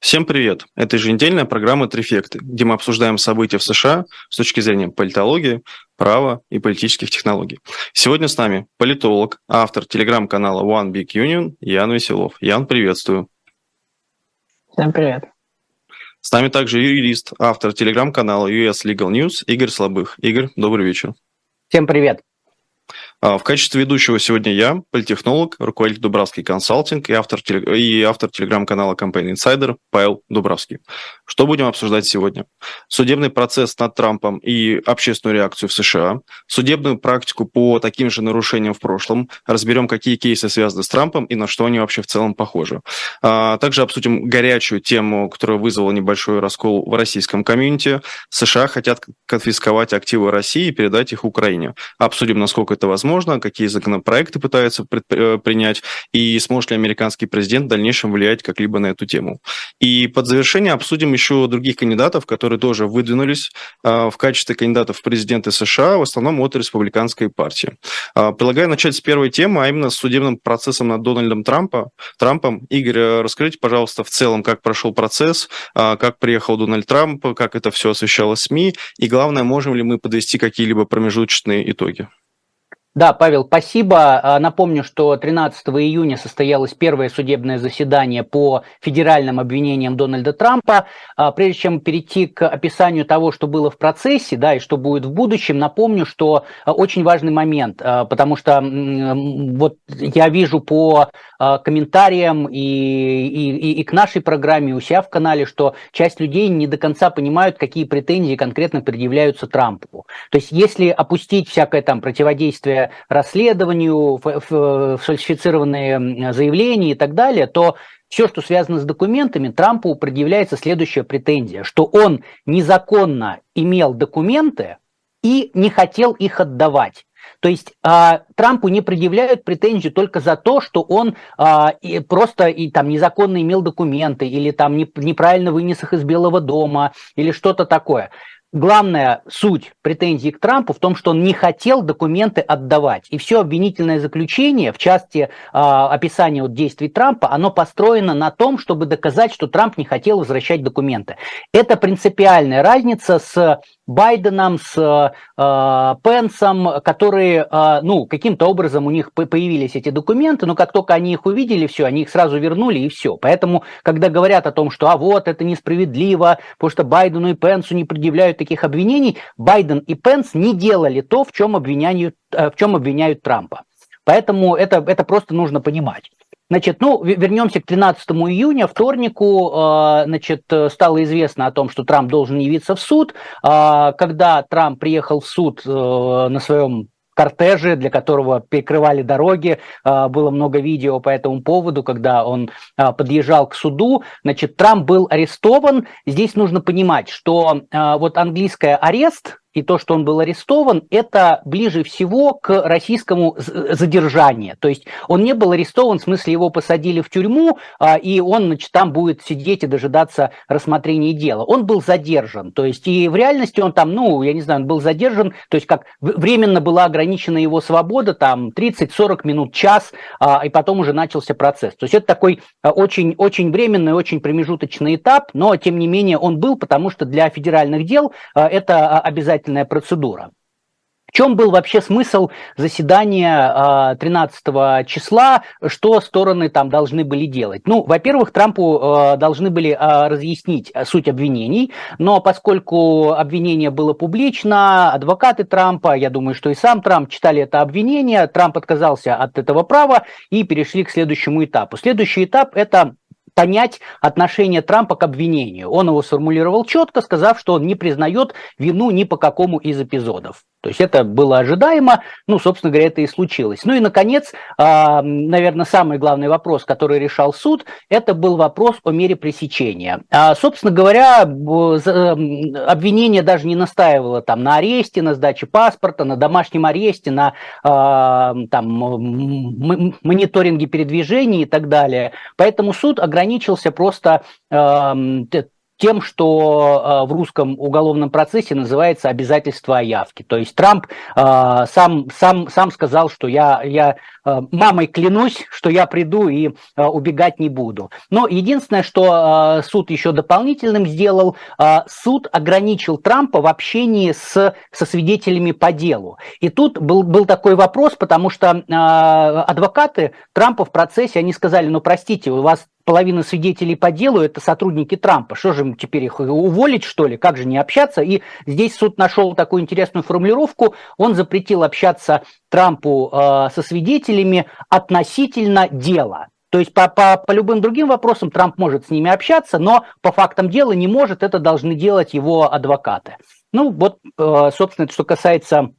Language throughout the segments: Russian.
Всем привет! Это еженедельная программа «Трефекты», где мы обсуждаем события в США с точки зрения политологии, права и политических технологий. Сегодня с нами политолог, автор телеграм-канала One Big Union Ян Веселов. Ян, приветствую. Всем привет. С нами также юрист, автор телеграм-канала US Legal News Игорь Слабых. Игорь, добрый вечер. Всем привет. А, в качестве ведущего сегодня я, политехнолог, руководитель Дубравский консалтинг и автор, и автор телеграм-канала Campaign Insider Павел Дубравский. Что будем обсуждать сегодня? Судебный процесс над Трампом и общественную реакцию в США, судебную практику по таким же нарушениям в прошлом, разберем, какие кейсы связаны с Трампом и на что они вообще в целом похожи. А, также обсудим горячую тему, которая вызвала небольшой раскол в российском комьюнити. США хотят конфисковать активы России и передать их Украине. Обсудим, насколько это возможно возможно, какие законопроекты пытаются э, принять, и сможет ли американский президент в дальнейшем влиять как-либо на эту тему. И под завершение обсудим еще других кандидатов, которые тоже выдвинулись а, в качестве кандидатов в президенты США, в основном от республиканской партии. А, предлагаю начать с первой темы, а именно с судебным процессом над Дональдом Трампа, Трампом. Игорь, э, расскажите, пожалуйста, в целом, как прошел процесс, как приехал Дональд Трамп, как это все освещалось СМИ, и главное, можем ли мы подвести какие-либо промежуточные итоги? Да, Павел, спасибо. А, напомню, что 13 июня состоялось первое судебное заседание по федеральным обвинениям Дональда Трампа. А, прежде чем перейти к описанию того, что было в процессе, да, и что будет в будущем, напомню, что а, очень важный момент, потому что вот я вижу по комментариям и, и, и к нашей программе у себя в канале, что часть людей не до конца понимают, какие претензии конкретно предъявляются Трампу. То есть если опустить всякое там противодействие расследованию, фальсифицированные заявления и так далее, то все, что связано с документами, Трампу предъявляется следующая претензия, что он незаконно имел документы и не хотел их отдавать. То есть а, Трампу не предъявляют претензию только за то, что он а, и просто и, там, незаконно имел документы или там не, неправильно вынес их из Белого дома или что-то такое главная суть претензий к Трампу в том, что он не хотел документы отдавать. И все обвинительное заключение, в части э, описания вот действий Трампа, оно построено на том, чтобы доказать, что Трамп не хотел возвращать документы. Это принципиальная разница с Байденом, с э, Пенсом, которые, э, ну, каким-то образом у них появились эти документы, но как только они их увидели, все, они их сразу вернули и все. Поэтому, когда говорят о том, что, а вот, это несправедливо, потому что Байдену и Пенсу не предъявляют таких обвинений, Байден и Пенс не делали то, в чем обвиняют, э, в чем обвиняют Трампа. Поэтому это, это просто нужно понимать. Значит, ну, вернемся к 13 июня, вторнику, а, значит, стало известно о том, что Трамп должен явиться в суд. А, когда Трамп приехал в суд э, на своем кортеже, для которого перекрывали дороги. А, было много видео по этому поводу, когда он подъезжал к суду. Значит, Трамп был арестован. Здесь нужно понимать, что вот английское арест, и то, что он был арестован, это ближе всего к российскому задержанию. То есть он не был арестован, в смысле его посадили в тюрьму, а, и он значит, там будет сидеть и дожидаться рассмотрения дела. Он был задержан. То есть и в реальности он там, ну, я не знаю, он был задержан, то есть как временно была ограничена его свобода, там 30-40 минут, час, а, и потом уже начался процесс. То есть это такой а, очень, очень временный, очень промежуточный этап, но тем не менее он был, потому что для федеральных дел это обязательно законодательная процедура. В чем был вообще смысл заседания 13 а, числа, что стороны там должны были делать? Ну, во-первых, Трампу а, должны были а, разъяснить суть обвинений, но поскольку обвинение было публично, адвокаты Трампа, я думаю, что и сам Трамп читали это обвинение, Трамп отказался от этого права и перешли к следующему этапу. Следующий этап – это понять отношение Трампа к обвинению. Он его сформулировал четко, сказав, что он не признает вину ни по какому из эпизодов. То есть это было ожидаемо, ну, собственно говоря, это и случилось. Ну и, наконец, а, наверное, самый главный вопрос, который решал суд, это был вопрос о мере пресечения. А, собственно говоря, обвинение даже не настаивало там на аресте, на сдаче паспорта, на домашнем аресте, на а, там, мониторинге передвижений и так далее. Поэтому суд ограничился просто тем, что в русском уголовном процессе называется обязательство о явке. То есть Трамп сам, сам, сам сказал, что я, я мамой клянусь, что я приду и убегать не буду. Но единственное, что суд еще дополнительным сделал, суд ограничил Трампа в общении с, со свидетелями по делу. И тут был, был такой вопрос, потому что адвокаты Трампа в процессе, они сказали, ну простите, у вас половина свидетелей по делу это сотрудники Трампа. Что же теперь их уволить, что ли? Как же не общаться? И здесь суд нашел такую интересную формулировку. Он запретил общаться Трампу э, со свидетелями относительно дела. То есть по, по, по любым другим вопросам Трамп может с ними общаться, но по фактам дела не может, это должны делать его адвокаты. Ну вот, э, собственно, что касается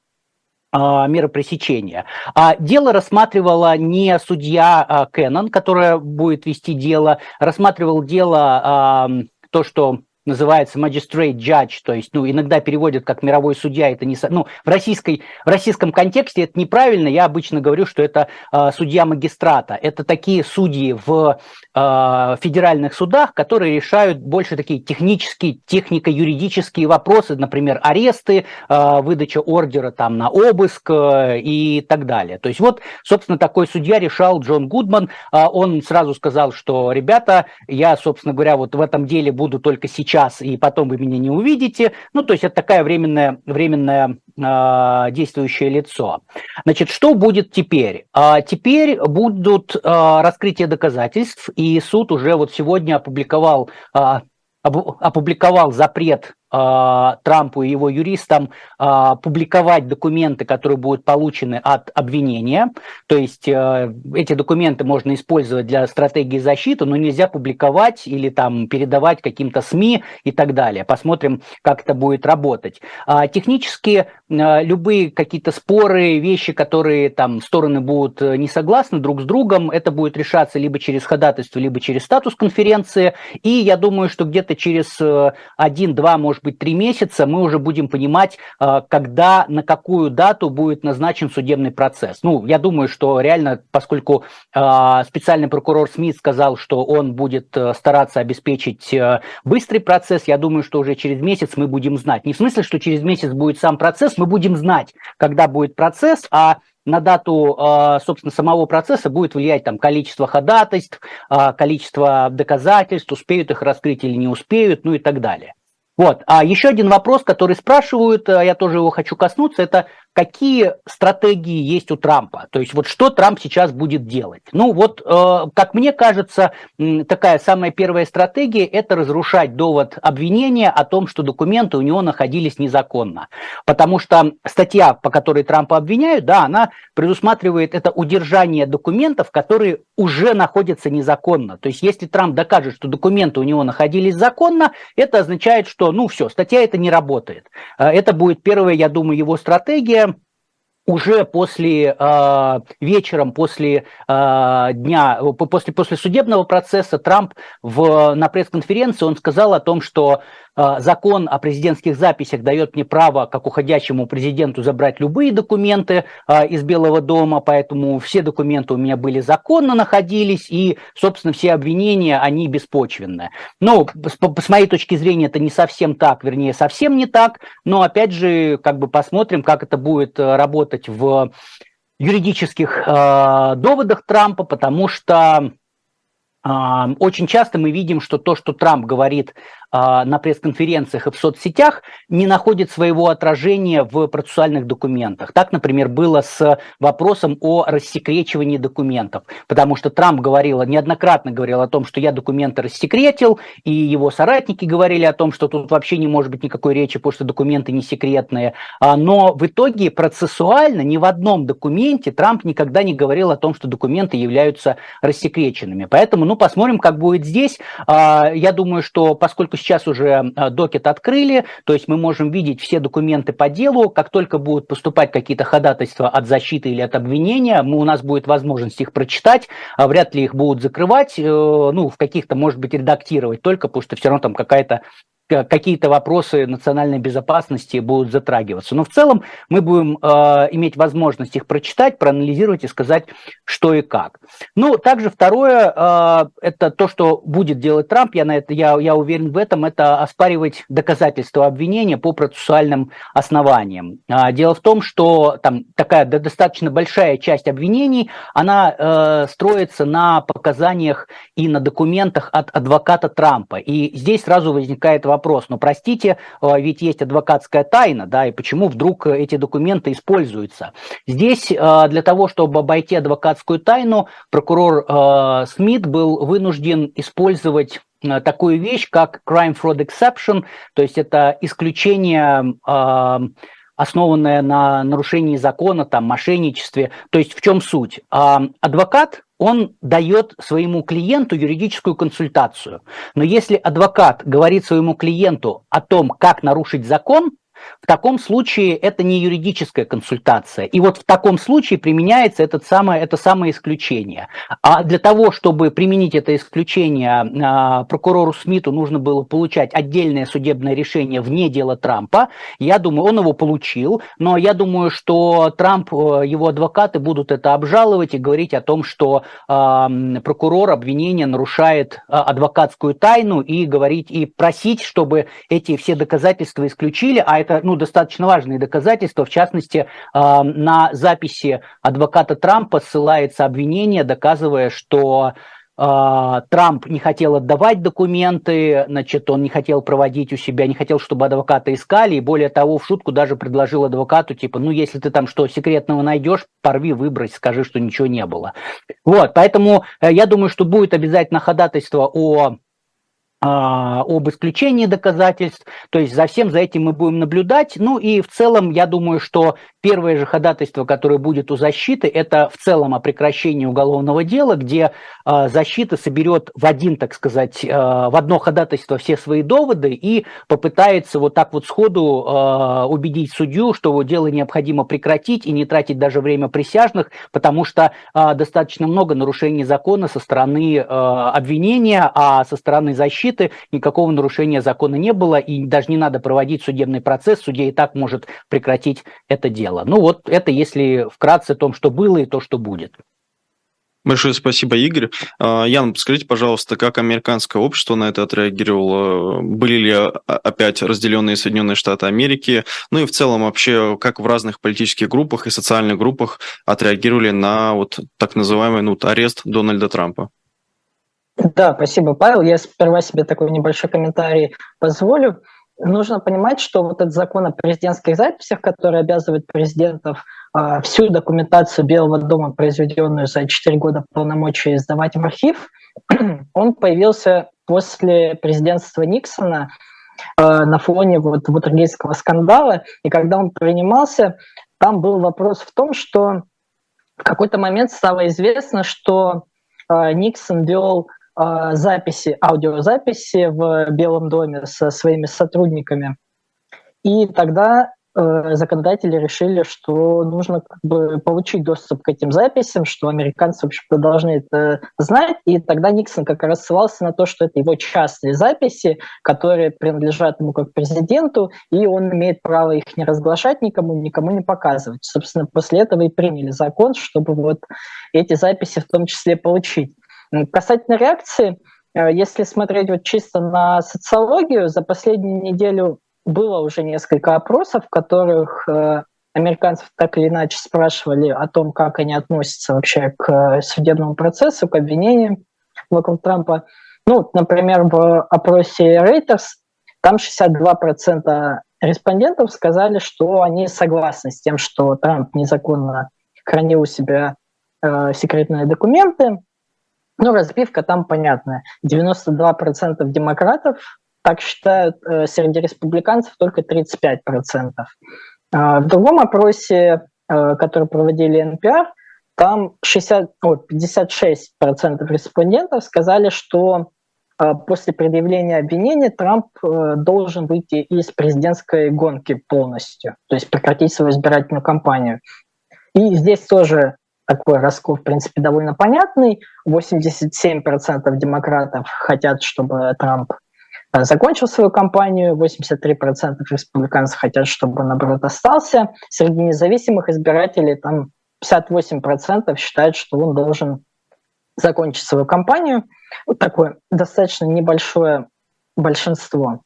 меры пресечения. А дело рассматривала не судья а, Кеннон, которая будет вести дело, рассматривал дело то, что называется magistrate judge, то есть, ну, иногда переводят как мировой судья, это не, ну, в, российской, в российском контексте это неправильно, я обычно говорю, что это э, судья магистрата, это такие судьи в э, федеральных судах, которые решают больше такие технические, технико-юридические вопросы, например, аресты, э, выдача ордера там на обыск э, и так далее. То есть вот, собственно, такой судья решал Джон Гудман, э, он сразу сказал, что, ребята, я, собственно говоря, вот в этом деле буду только сейчас сейчас, и потом вы меня не увидите. Ну, то есть это такая временная, временная э, действующее лицо. Значит, что будет теперь? А, теперь будут а, раскрытие доказательств, и суд уже вот сегодня опубликовал а, опубликовал запрет а, Трампу и его юристам а, публиковать документы, которые будут получены от обвинения. То есть э, эти документы можно использовать для стратегии защиты, но нельзя публиковать или там передавать каким-то СМИ и так далее. Посмотрим, как это будет работать. А, технически э, любые какие-то споры, вещи, которые там стороны будут э, не согласны друг с другом, это будет решаться либо через ходатайство, либо через статус конференции. И я думаю, что где-то через один-два, может может быть, три месяца, мы уже будем понимать, э, когда, на какую дату будет назначен судебный процесс. Ну, я думаю, что реально, поскольку э, специальный прокурор Смит сказал, что он будет э, стараться обеспечить быстрый процесс, я думаю, что уже через месяц мы будем знать. Не в смысле, что через месяц будет сам процесс, мы будем знать, когда будет процесс, а на дату, собственно, самого процесса будет влиять там количество ходатайств, количество доказательств, успеют их раскрыть или не успеют, ну и так далее. Вот. А еще один вопрос, который спрашивают, э, я тоже его хочу коснуться, это какие стратегии есть у Трампа? То есть вот что Трамп сейчас будет делать? Ну вот, э, как мне кажется, такая самая первая стратегия – это разрушать довод обвинения о том, что документы у него находились незаконно. Потому что статья, по которой Трампа обвиняют, да, она предусматривает это удержание документов, которые уже находятся незаконно. То есть если Трамп докажет, что документы у него находились законно, это означает, что, ну все, статья это не работает. Э, это будет первая, я думаю, его стратегия уже после э, вечером, после э, дня, после, после судебного процесса Трамп в, на пресс-конференции он сказал о том, что закон о президентских записях дает мне право, как уходящему президенту, забрать любые документы а, из Белого дома, поэтому все документы у меня были законно находились, и, собственно, все обвинения, они беспочвенные. Но с моей точки зрения это не совсем так, вернее, совсем не так, но, опять же, как бы посмотрим, как это будет э, работать в юридических э, доводах Трампа, потому что очень часто мы видим, что то, что Трамп говорит а, на пресс-конференциях и в соцсетях не находит своего отражения в процессуальных документах. Так, например, было с вопросом о рассекречивании документов, потому что Трамп говорил, неоднократно говорил о том, что я документы рассекретил, и его соратники говорили о том, что тут вообще не может быть никакой речи, потому что документы не секретные. А, но в итоге процессуально ни в одном документе Трамп никогда не говорил о том, что документы являются рассекреченными. Поэтому, ну, посмотрим, как будет здесь. А, я думаю, что поскольку сейчас уже а, докет открыли, то есть мы можем видеть все документы по делу. Как только будут поступать какие-то ходатайства от защиты или от обвинения, мы, у нас будет возможность их прочитать. А вряд ли их будут закрывать, э, ну, в каких-то, может быть, редактировать только, потому что все равно там какая-то какие-то вопросы национальной безопасности будут затрагиваться. Но в целом мы будем э, иметь возможность их прочитать, проанализировать и сказать, что и как. Ну, также второе, э, это то, что будет делать Трамп, я, на это, я, я уверен в этом, это оспаривать доказательства обвинения по процессуальным основаниям. Э, дело в том, что там такая достаточно большая часть обвинений, она э, строится на показаниях и на документах от адвоката Трампа. И здесь сразу возникает вопрос, ну простите, э, ведь есть адвокатская тайна, да, и почему вдруг эти документы используются? Здесь э, для того, чтобы обойти адвокатскую тайну, прокурор э, Смит был вынужден использовать такую вещь, как crime fraud exception, то есть это исключение основанное на нарушении закона, там, мошенничестве. То есть в чем суть? Адвокат он дает своему клиенту юридическую консультацию. Но если адвокат говорит своему клиенту о том, как нарушить закон, в таком случае это не юридическая консультация. И вот в таком случае применяется этот самое, это самое исключение. А для того, чтобы применить это исключение, а, прокурору Смиту нужно было получать отдельное судебное решение вне дела Трампа. Я думаю, он его получил, но я думаю, что Трамп, э, его адвокаты будут это обжаловать и говорить о том, что э, прокурор обвинения нарушает а, адвокатскую тайну и говорить и просить, чтобы эти все доказательства исключили, а это это ну, достаточно важные доказательства. В частности, э, на записи адвоката Трампа ссылается обвинение, доказывая, что э, Трамп не хотел отдавать документы, значит, он не хотел проводить у себя, не хотел, чтобы адвоката искали, и более того, в шутку даже предложил адвокату, типа, ну, если ты там что секретного найдешь, порви, выбрось, скажи, что ничего не было. Вот, поэтому э, я думаю, что будет обязательно ходатайство о а, об исключении доказательств, то есть за всем за этим мы будем наблюдать. Ну и в целом, я думаю, что первое же ходатайство, которое будет у защиты, это в целом о прекращении уголовного дела, где э, защита соберет в один, так сказать, э, в одно ходатайство все свои доводы и попытается вот так вот сходу э, убедить судью, что дело необходимо прекратить и не тратить даже время присяжных, потому что достаточно много нарушений закона со стороны обвинения, а со стороны защиты, никакого нарушения закона не было, и даже не надо проводить судебный процесс, судья и так может прекратить это дело. Ну вот это если вкратце о том, что было и то, что будет. Большое спасибо, Игорь. А, Ян, скажите, пожалуйста, как американское общество на это отреагировало? Были ли опять разделенные Соединенные Штаты Америки? Ну и в целом вообще, как в разных политических группах и социальных группах отреагировали на вот так называемый ну, арест Дональда Трампа? Да, спасибо, Павел. Я сперва себе такой небольшой комментарий позволю. Нужно понимать, что вот этот закон о президентских записях, который обязывает президентов э, всю документацию Белого дома, произведенную за 4 года полномочий, сдавать в архив, он появился после президентства Никсона э, на фоне вот Вотергейского скандала. И когда он принимался, там был вопрос в том, что в какой-то момент стало известно, что э, Никсон вел а, записи, аудиозаписи в Белом доме со своими сотрудниками. И тогда э, законодатели решили, что нужно как бы получить доступ к этим записям, что американцы, в общем-то, должны это знать. И тогда Никсон как раз ссылался на то, что это его частные записи, которые принадлежат ему как президенту, и он имеет право их не разглашать никому, никому не показывать. Собственно, после этого и приняли закон, чтобы вот эти записи в том числе получить. Касательно реакции, э, если смотреть вот чисто на социологию, за последнюю неделю было уже несколько опросов, в которых э, американцев так или иначе спрашивали о том, как они относятся вообще к судебному процессу, к обвинениям вокруг Трампа. Ну, например, в опросе Reuters там 62% респондентов сказали, что они согласны с тем, что Трамп незаконно хранил у себя э, секретные документы, ну, разбивка там понятная. 92% демократов так считают, э, среди республиканцев только 35%. А, в другом опросе, э, который проводили NPR, там 60, о, 56% респондентов сказали, что э, после предъявления обвинения Трамп должен выйти из президентской гонки полностью, то есть прекратить свою избирательную кампанию. И здесь тоже такой раскол, в принципе, довольно понятный. 87% демократов хотят, чтобы Трамп закончил свою кампанию, 83% республиканцев хотят, чтобы он, наоборот, остался. Среди независимых избирателей там 58% считают, что он должен закончить свою кампанию. Вот такое достаточно небольшое большинство.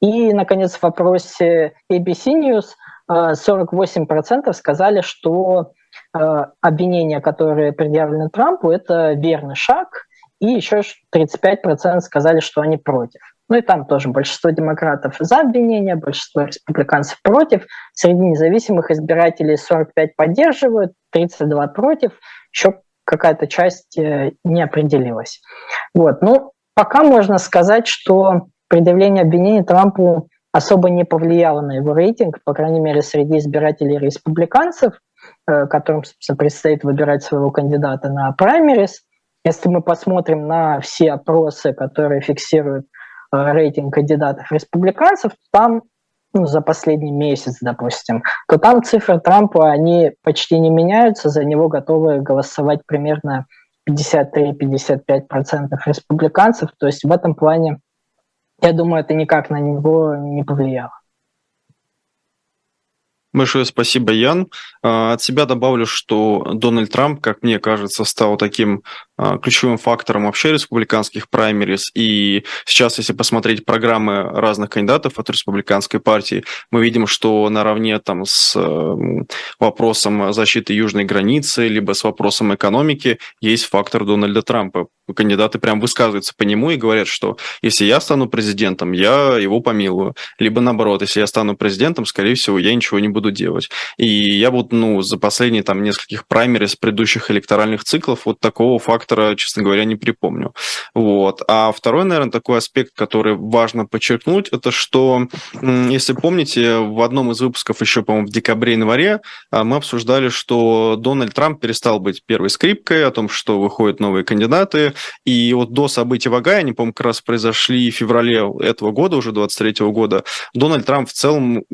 И, наконец, в вопросе ABC News 48% сказали, что обвинения, которые предъявлены Трампу, это верный шаг, и еще 35% сказали, что они против. Ну и там тоже большинство демократов за обвинение, большинство республиканцев против. Среди независимых избирателей 45 поддерживают, 32 против. Еще какая-то часть э, не определилась. Вот. Ну, пока можно сказать, что предъявление обвинений Трампу особо не повлияло на его рейтинг, по крайней мере, среди избирателей республиканцев, э, которым, собственно, предстоит выбирать своего кандидата на праймерис. Если мы посмотрим на все опросы, которые фиксируют Э, рейтинг кандидатов республиканцев, там ну, за последний месяц, допустим, то там цифры Трампа, они почти не меняются, за него готовы голосовать примерно 53-55% республиканцев. То есть в этом плане, я думаю, это никак на него не повлияло. Большое спасибо, Ян. А, от себя добавлю, что Дональд Трамп, как мне кажется, стал таким ключевым фактором вообще республиканских праймерис. И сейчас, если посмотреть программы разных кандидатов от республиканской партии, мы видим, что наравне там с вопросом защиты южной границы, либо с вопросом экономики, есть фактор Дональда Трампа. Кандидаты прям высказываются по нему и говорят, что если я стану президентом, я его помилую. Либо наоборот, если я стану президентом, скорее всего, я ничего не буду делать. И я вот, ну, за последние там нескольких праймерис предыдущих электоральных циклов вот такого факта фактора, честно говоря, не припомню. Вот. А второй, наверное, такой аспект, который важно подчеркнуть, это что, если помните, в одном из выпусков еще, по-моему, в декабре-январе а, мы обсуждали, что Дональд Трамп перестал быть первой скрипкой, о том, что выходят новые кандидаты. И вот до событий в Огайо, они, по-моему, как раз произошли в феврале этого года, уже 23 года, Дональд Трамп в целом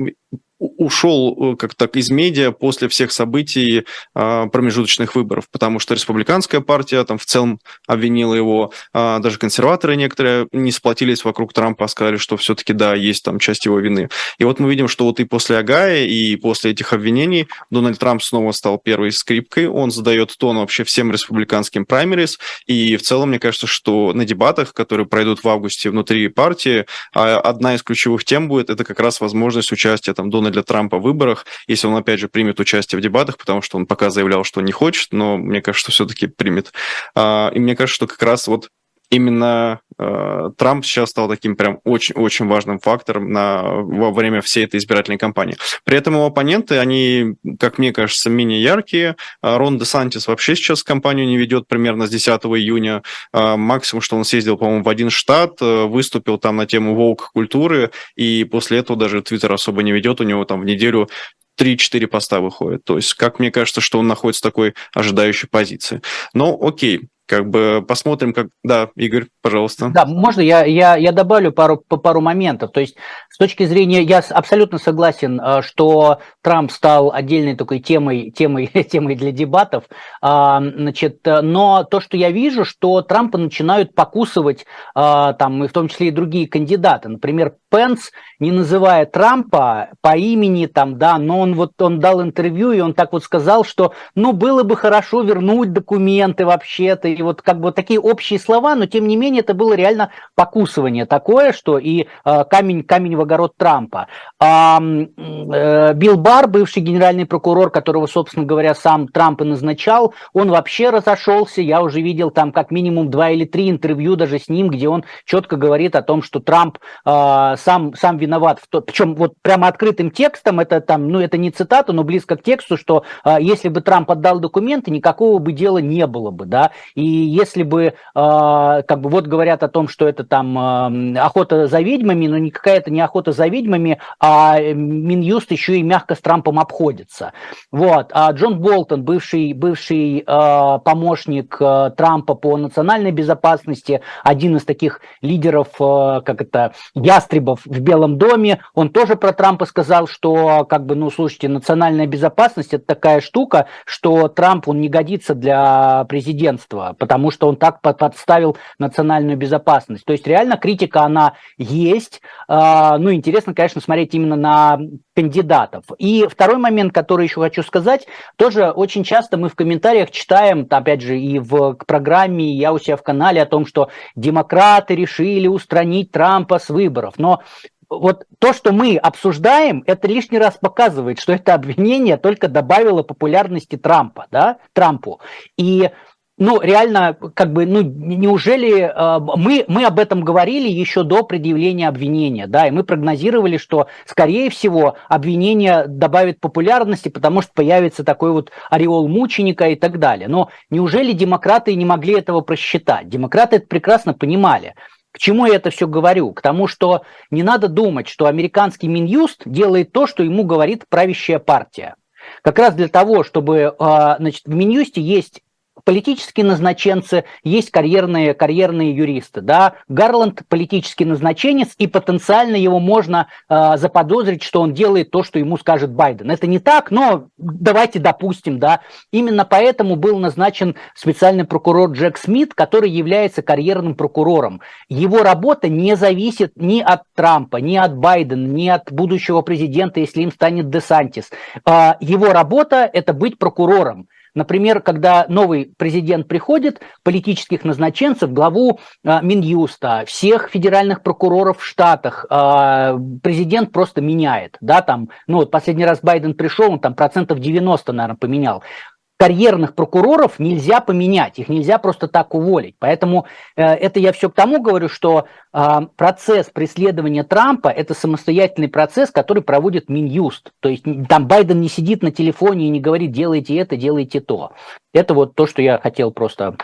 ушел э, как так из медиа после всех событий а, промежуточных выборов, потому что республиканская партия там в целом обвинила его, а, даже консерваторы некоторые не сплотились вокруг Трампа, а сказали, что все-таки да, есть там часть его вины. И вот мы видим, что вот и после Агая, и после этих обвинений Дональд Трамп снова стал первой скрипкой, он задает тон вообще всем республиканским праймерис, и в целом мне кажется, что на дебатах, которые пройдут в августе внутри партии, а, одна из ключевых тем будет, это как раз возможность участия там Дональда для Трампа выборах, если он, опять же, примет участие в дебатах, потому что он пока заявлял, что не хочет, но мне кажется, что все-таки примет. А, и мне кажется, что как раз вот именно э, Трамп сейчас стал таким прям очень-очень важным фактором на, во время всей этой избирательной кампании. При этом его оппоненты, они, как мне кажется, менее яркие. А Рон де Сантис вообще сейчас кампанию не ведет примерно с 10 июня. Э, максимум, что он съездил, по-моему, в один штат, э, выступил там на тему волк-культуры, и после этого даже Твиттер особо не ведет. У него там в неделю 3-4 поста выходит. То есть, как мне кажется, что он находится в такой ожидающей позиции. Но окей, как бы посмотрим, как... Да, Игорь, пожалуйста. Да, можно я, я, я добавлю пару, по пару моментов. То есть с точки зрения... Я абсолютно согласен, э, что Трамп стал отдельной такой темой, темой, темой для дебатов. А, значит, но то, что я вижу, что Трампа начинают покусывать а, там, и в том числе и другие кандидаты. Например, Пенс, не называя Трампа по имени, там, да, но он вот он дал интервью, и он так вот сказал, что ну было бы хорошо вернуть документы вообще-то, и вот как бы такие общие слова, но тем не менее это было реально покусывание такое, что и э, камень, камень в огород Трампа. А, э, Билл Бар, бывший генеральный прокурор, которого, собственно говоря, сам Трамп и назначал, он вообще разошелся, я уже видел там как минимум два или три интервью даже с ним, где он четко говорит о том, что Трамп э, сам, сам виноват, в то, причем вот прямо открытым текстом, это там, ну это не цитата, но близко к тексту, что э, если бы Трамп отдал документы, никакого бы дела не было бы, да, и если бы, э, как бы вот говорят о том, что это там э, охота за ведьмами, но никакая это не охота за ведьмами, а Минюст еще и мягко с Трампом обходится. Вот. А Джон Болтон, бывший, бывший э, помощник Трампа по национальной безопасности, один из таких лидеров, как это, ястребов в Белом доме, он тоже про Трампа сказал, что, как бы, ну, слушайте, национальная безопасность – это такая штука, что Трамп, он не годится для президентства, потому что он так подставил национальную безопасность. То есть реально критика, она есть. А, ну, интересно, конечно, смотреть именно на кандидатов. И второй момент, который еще хочу сказать, тоже очень часто мы в комментариях читаем, опять же, и в программе, и я у себя в канале о том, что демократы решили устранить Трампа с выборов. Но вот то, что мы обсуждаем, это лишний раз показывает, что это обвинение только добавило популярности Трампа, да, Трампу. И ну, реально, как бы, ну, неужели э, мы, мы об этом говорили еще до предъявления обвинения, да, и мы прогнозировали, что, скорее всего, обвинение добавит популярности, потому что появится такой вот ореол мученика и так далее. Но неужели демократы не могли этого просчитать? Демократы это прекрасно понимали. К чему я это все говорю? К тому, что не надо думать, что американский Минюст делает то, что ему говорит правящая партия. Как раз для того, чтобы а, значит, в Минюсте есть политические назначенцы, есть карьерные, карьерные юристы. Да? Гарланд политический назначенец, и потенциально его можно э, заподозрить, что он делает то, что ему скажет Байден. Это не так, но давайте допустим. Да? Именно поэтому был назначен специальный прокурор Джек Смит, который является карьерным прокурором. Его работа не зависит ни от Трампа, ни от Байдена, ни от будущего президента, если им станет Десантис. Э, его работа – это быть прокурором. Например, когда новый президент приходит, политических назначенцев, главу э, Минюста, всех федеральных прокуроров в Штатах, э, президент просто меняет. Да, там, ну, вот последний раз Байден пришел, он там процентов 90, наверное, поменял карьерных прокуроров нельзя поменять, их нельзя просто так уволить. Поэтому э, это я все к тому говорю, что э, процесс преследования Трампа – это самостоятельный процесс, который проводит Минюст. То есть там Байден не сидит на телефоне и не говорит «делайте это, делайте то». Это вот то, что я хотел просто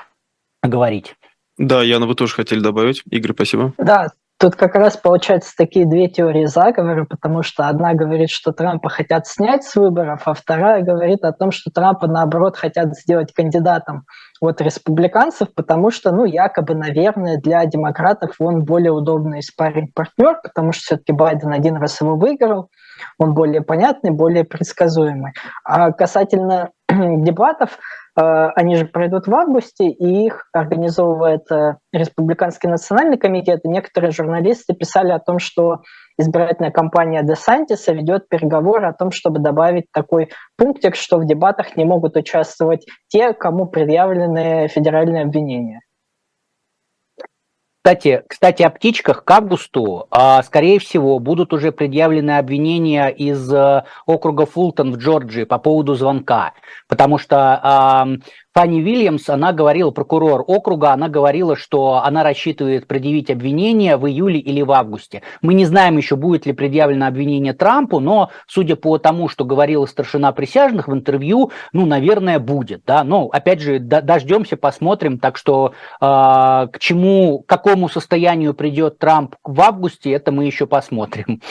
говорить. Да, Яна, вы тоже хотели добавить. Игорь, спасибо. Да, Тут как раз получаются такие две теории заговора, потому что одна говорит, что Трампа хотят снять с выборов, а вторая говорит о том, что Трампа, наоборот, хотят сделать кандидатом от республиканцев, потому что, ну, якобы, наверное, для демократов он более удобный спарринг партнер, потому что все-таки Байден один раз его выиграл, он более понятный, более предсказуемый. А касательно дебатов, Э, они же пройдут в августе, и их организовывает э, Республиканский национальный комитет. И некоторые журналисты писали о том, что избирательная кампания Десантиса ведет переговоры о том, чтобы добавить такой пунктик, что в дебатах не могут участвовать те, кому предъявлены федеральные обвинения. Кстати, кстати, о птичках к августу, а, скорее всего, будут уже предъявлены обвинения из а, округа Фултон в Джорджии по поводу звонка, потому что Фанни Вильямс, она говорила, прокурор округа, она говорила, что она рассчитывает предъявить обвинение в июле или в августе. Мы не знаем еще, будет ли предъявлено обвинение Трампу, но судя по тому, что говорила старшина присяжных в интервью, ну, наверное, будет. Да? Но, опять же, дождемся, посмотрим. Так что э, к чему, к какому состоянию придет Трамп в августе, это мы еще посмотрим.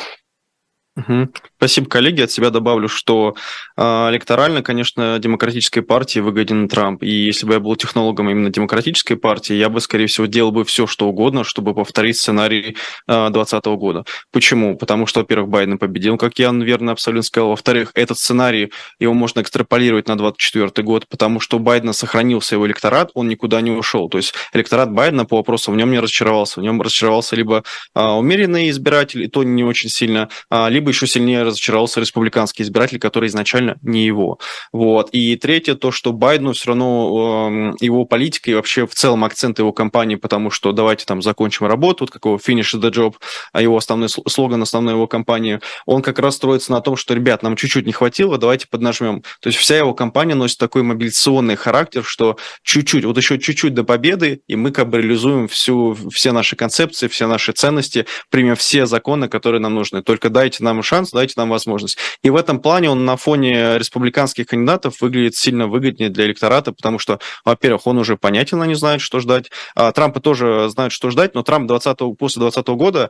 Угу. Спасибо, коллеги. От себя добавлю, что э, электорально, конечно, демократической партии выгоден Трамп. И если бы я был технологом именно демократической партии, я бы, скорее всего, делал бы все, что угодно, чтобы повторить сценарий 2020 э, года. Почему? Потому что, во-первых, Байден победил, как я, верно, абсолютно сказал. Во-вторых, этот сценарий, его можно экстраполировать на 2024 год, потому что у Байдена сохранился его электорат, он никуда не ушел. То есть электорат Байдена по вопросу в нем не разочаровался. В нем разочаровался либо э, умеренный избиратель, и то не очень сильно, э, либо либо еще сильнее разочаровался республиканский избиратель, который изначально не его. Вот. И третье, то, что Байдену все равно э, его политика и вообще в целом акцент его кампании, потому что давайте там закончим работу, вот какого finish the job, а его основной слоган основной его кампании, он как раз строится на том, что, ребят, нам чуть-чуть не хватило, давайте поднажмем. То есть вся его кампания носит такой мобилизационный характер, что чуть-чуть, вот еще чуть-чуть до победы, и мы как бы реализуем всю, все наши концепции, все наши ценности, примем все законы, которые нам нужны. Только дайте нам нам шанс, дайте нам возможность. И в этом плане он на фоне республиканских кандидатов выглядит сильно выгоднее для электората, потому что, во-первых, он уже понятен, они знают, что ждать. А Трампа тоже знают, что ждать, но Трамп 20 после 2020 года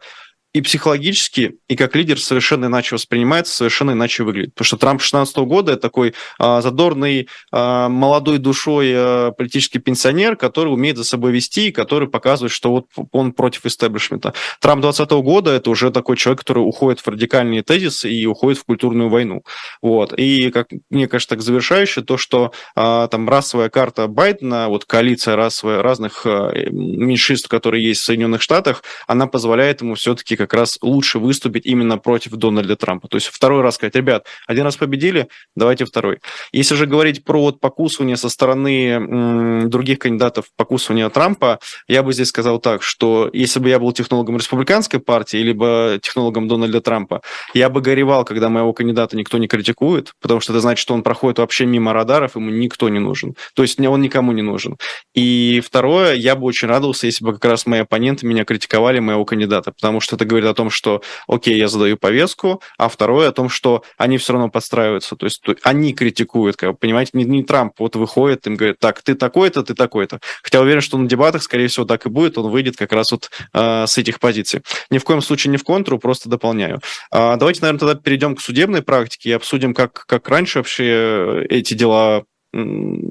и психологически, и как лидер совершенно иначе воспринимается, совершенно иначе выглядит. Потому что Трамп 16 года – это такой а, задорный, а, молодой душой а, политический пенсионер, который умеет за собой вести, и который показывает, что вот он против истеблишмента. Трамп 20 года – это уже такой человек, который уходит в радикальные тезисы и уходит в культурную войну. Вот. И, как мне кажется, так завершающе, то, что а, там расовая карта Байдена, вот коалиция расовая, разных а, меньшинств, которые есть в Соединенных Штатах, она позволяет ему все-таки как раз лучше выступить именно против Дональда Трампа. То есть второй раз сказать, ребят, один раз победили, давайте второй. Если же говорить про вот покусывание со стороны других кандидатов, покусывание Трампа, я бы здесь сказал так, что если бы я был технологом республиканской партии, либо технологом Дональда Трампа, я бы горевал, когда моего кандидата никто не критикует, потому что это значит, что он проходит вообще мимо радаров, ему никто не нужен. То есть он никому не нужен. И второе, я бы очень радовался, если бы как раз мои оппоненты меня критиковали, моего кандидата, потому что это говорит о том, что, окей, я задаю повестку, а второе о том, что они все равно подстраиваются, то есть они критикуют, как, понимаете, не, не Трамп вот выходит, им говорит, так, ты такой-то, ты такой-то. Хотя уверен, что на дебатах, скорее всего, так и будет, он выйдет как раз вот э, с этих позиций. Ни в коем случае не в контру, просто дополняю. Э, давайте, наверное, тогда перейдем к судебной практике и обсудим, как, как раньше вообще эти дела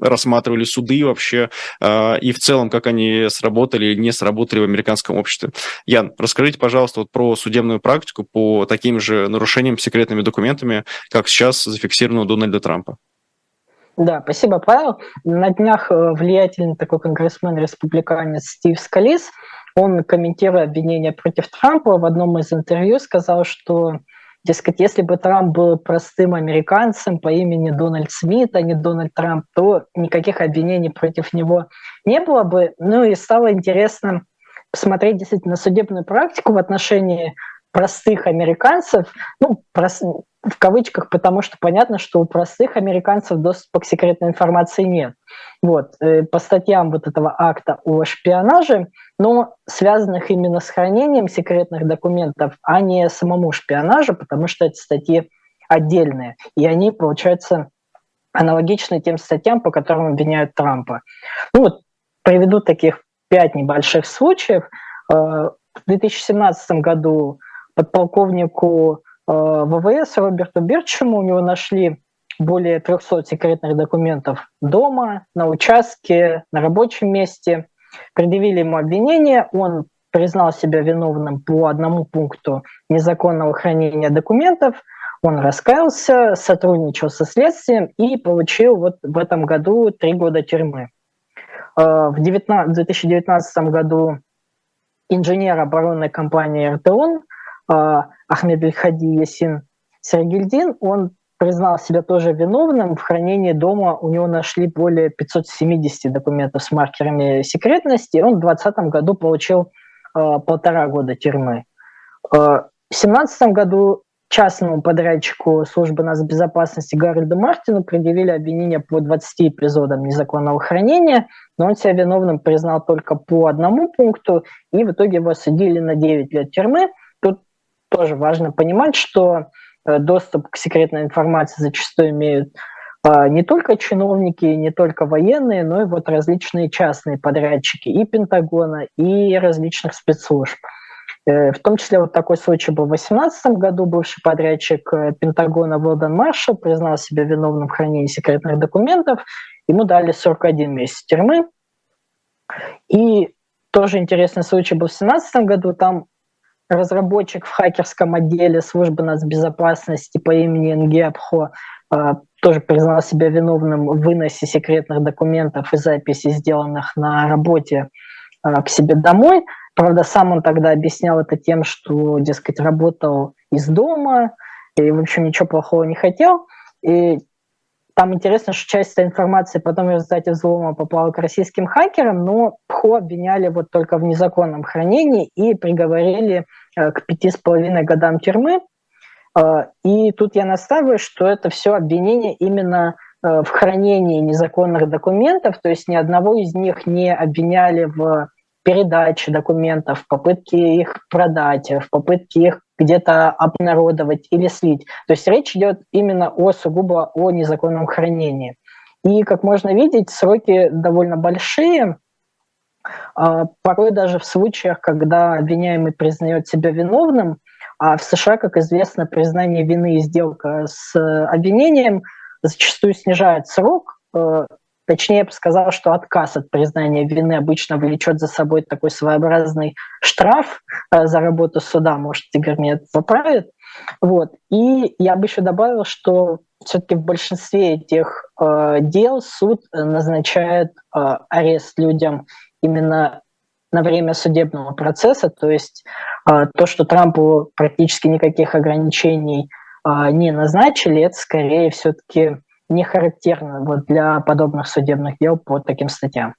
рассматривали суды вообще, а, и в целом, как они сработали или не сработали в американском обществе. Ян, расскажите, пожалуйста, вот про судебную практику по таким же нарушениям секретными документами, как сейчас зафиксировано у Дональда Трампа. Да, спасибо, Павел. На днях э, влиятельный такой конгрессмен-республиканец Стив Скалис, он, комментируя обвинения против Трампа, в одном из интервью сказал, что Дескать, если бы Трамп был простым американцем по имени Дональд Смит, а не Дональд Трамп, то никаких обвинений против него не было бы. Ну и стало интересно посмотреть действительно судебную практику в отношении простых американцев, ну, прос, в кавычках, потому что понятно, что у простых американцев доступа к секретной информации нет. Вот, э, по статьям вот этого акта о шпионаже, но связанных именно с хранением секретных документов, а не самому шпионажу, потому что эти статьи отдельные, и они, получается, аналогичны тем статьям, по которым обвиняют Трампа. Ну вот, приведу таких пять небольших случаев. Э, в 2017 году подполковнику ВВС Роберту Бирчему у него нашли более 300 секретных документов дома, на участке, на рабочем месте. Предъявили ему обвинение, он признал себя виновным по одному пункту незаконного хранения документов, он раскаялся, сотрудничал со следствием и получил вот в этом году три года тюрьмы. Э, в 2019 году инженер оборонной компании РТОН э, Ахмед Эль-Хади Ясин Сергельдин, он признал себя тоже виновным. В хранении дома у него нашли более 570 документов с маркерами секретности. Он в 2020 году получил э, полтора года тюрьмы. Э, в 2017 году частному подрядчику службы безопасности Гарольду Мартину предъявили обвинение по 20 эпизодам незаконного хранения, но он себя виновным признал только по одному пункту, и в итоге его осудили на 9 лет тюрьмы. Тоже важно понимать, что Э, доступ к секретной информации зачастую имеют а, не только чиновники, не только военные, но и вот различные частные подрядчики и Пентагона, и различных спецслужб. Э, в том числе вот такой случай был в 2018 году. Бывший подрядчик э, Пентагона Уэлдон Маршалл признал себя виновным в хранении секретных документов. Ему дали 41 месяц тюрьмы. И тоже интересный случай был в 2017 году. Там разработчик в хакерском отделе службы нацбезопасности по имени Нгиабхо а, тоже признал себя виновным в выносе секретных документов и записей, сделанных на работе а, к себе домой. Правда, сам он тогда объяснял это тем, что, дескать, работал из дома и, в общем, ничего плохого не хотел. И там интересно, что часть этой информации потом в результате взлома попала к российским хакерам, но ПХО обвиняли вот только в незаконном хранении и приговорили э, к пяти с половиной годам тюрьмы. Э, и тут я настаиваю, что это все обвинение именно э, в хранении незаконных документов, то есть ни одного из них не обвиняли в передаче документов, в попытке их продать, в попытке их где-то обнародовать или слить. То есть речь идет именно о сугубо о незаконном хранении. И, как можно видеть, сроки довольно большие. А, порой даже в случаях, когда обвиняемый признает себя виновным, а в США, как известно, признание вины и сделка с обвинением зачастую снижает срок. Точнее, я бы сказал, что отказ от признания вины обычно влечет за собой такой своеобразный штраф э, за работу суда. Может, Игорь меня поправит. Вот. И я бы еще добавил, что все-таки в большинстве этих э, дел суд назначает э, арест людям именно на время судебного процесса, то есть э, то, что Трампу практически никаких ограничений э, не назначили, это скорее все-таки не характерно вот для подобных судебных дел по таким статьям.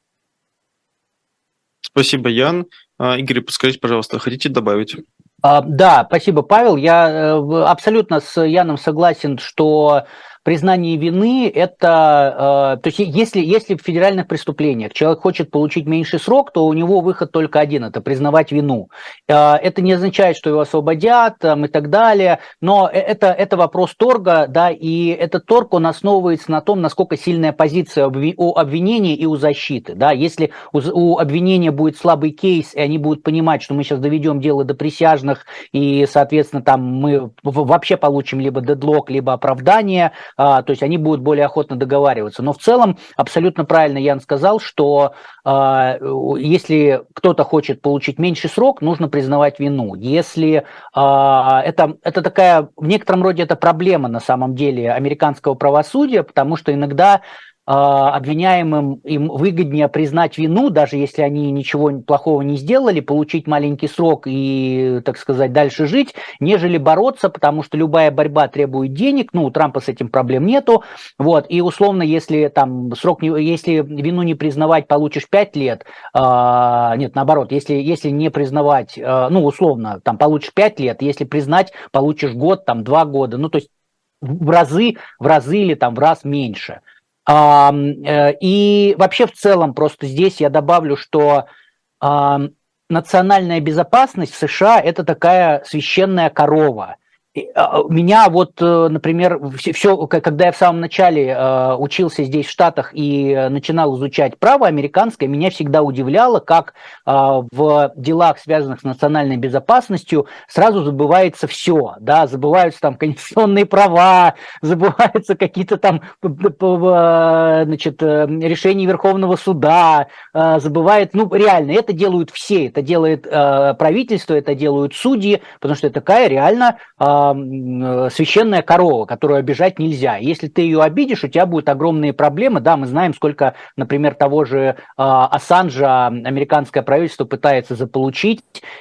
Спасибо, Ян. А, Игорь, подскажите, пожалуйста, хотите добавить? А, да, спасибо, Павел. Я э, абсолютно с Яном согласен, что признание вины – это… Э, то есть если, если в федеральных преступлениях человек хочет получить меньший срок, то у него выход только один – это признавать вину. Э, это не означает, что его освободят там, и так далее, но э, это, это вопрос торга, да, и этот торг, он основывается на том, насколько сильная позиция у обвинения и у защиты. Да. Если у, у обвинения будет слабый кейс, и они будут понимать, что мы сейчас доведем дело до присяжных, и, соответственно, там мы вообще получим либо дедлог, либо оправдание – то есть они будут более охотно договариваться. Но в целом абсолютно правильно Ян сказал, что а, если кто-то хочет получить меньший срок, нужно признавать вину. Если а, это, это такая, в некотором роде это проблема на самом деле американского правосудия, потому что иногда а, обвиняемым им выгоднее признать вину, даже если они ничего плохого не сделали, получить маленький срок и, так сказать, дальше жить, нежели бороться, потому что любая борьба требует денег, ну, у Трампа с этим проблем нету, вот, и условно, если там срок, если вину не признавать, получишь 5 лет, э, нет, наоборот, если, если не признавать, э, ну, условно, там, получишь 5 лет, если признать, получишь год, там, 2 года, ну, то есть в разы, в разы или там в раз меньше. Э, и вообще в целом просто здесь я добавлю, что национальная безопасность в США это такая священная корова. А, меня вот, э, например, все, когда я в самом начале э, учился здесь в Штатах и начинал изучать право американское, меня всегда удивляло, как э, в делах, связанных с национальной безопасностью, сразу забывается все, да, забываются там конституционные права, забываются какие-то там, значит, решения Верховного суда, забывает, ну, реально, это делают все, это делает правительство, это делают судьи, потому что это такая реально Священная корова, которую обижать нельзя. Если ты ее обидишь, у тебя будут огромные проблемы. Да, мы знаем, сколько, например, того же э, Ассанжа американское правительство пытается заполучить,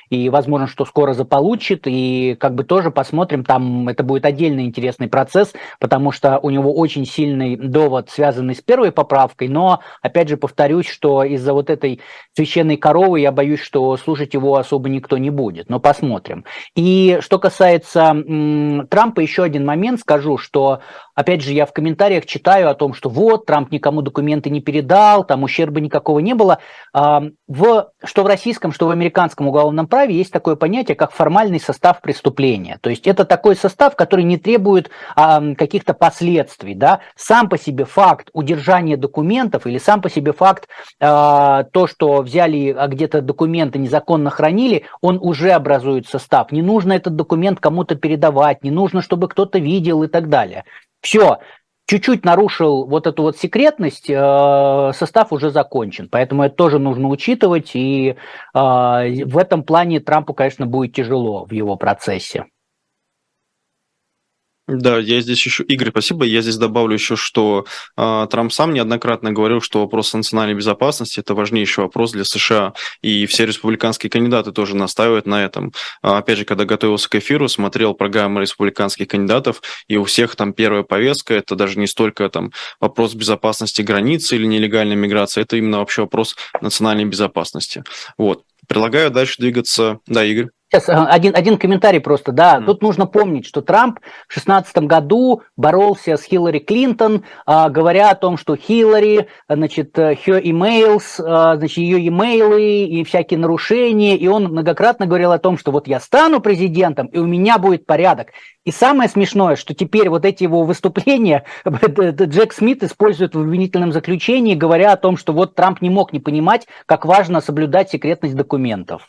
и возможно, что скоро заполучит, и как бы тоже посмотрим, там это будет отдельный интересный процесс, потому что у него очень сильный довод, связанный с первой поправкой, но, опять же, повторюсь, что из-за вот этой священной коровы я боюсь, что слушать его особо никто не будет, но посмотрим. И что касается Трампа еще один момент скажу, что, опять же, я в комментариях читаю о том, что вот, Трамп никому документы не передал, там ущерба никакого не было. А, в, что в российском, что в американском уголовном праве есть такое понятие, как формальный состав преступления. То есть это такой состав, который не требует а, каких-то последствий. Да? Сам по себе факт удержания документов или сам по себе факт а, то, что взяли где-то документы, незаконно хранили, он уже образует состав. Не нужно этот документ кому-то передавать, не нужно, чтобы кто-то видел и так далее. Все, чуть-чуть нарушил вот эту вот секретность, э, состав уже закончен. Поэтому это тоже нужно учитывать. И э, в этом плане Трампу, конечно, будет тяжело в его процессе. Да, я здесь еще, Игорь, спасибо. Я здесь добавлю еще, что э, Трамп сам неоднократно говорил, что вопрос национальной безопасности это важнейший вопрос для США, и все республиканские кандидаты тоже настаивают на этом. А, опять же, когда готовился к эфиру, смотрел программы республиканских кандидатов, и у всех там первая повестка это даже не столько там вопрос безопасности границы или нелегальной миграции, это именно вообще вопрос национальной безопасности. Вот. Предлагаю дальше двигаться. Да, Игорь. Сейчас один, один комментарий просто, да. Mm. Тут нужно помнить, что Трамп в 2016 году боролся с Хиллари Клинтон, э, говоря о том, что Хиллари, значит, her emails, э, значит, ее имейлы и всякие нарушения, и он многократно говорил о том, что вот я стану президентом, и у меня будет порядок. И самое смешное, что теперь вот эти его выступления Джек Смит использует в обвинительном заключении, говоря о том, что вот Трамп не мог не понимать, как важно соблюдать секретность документов.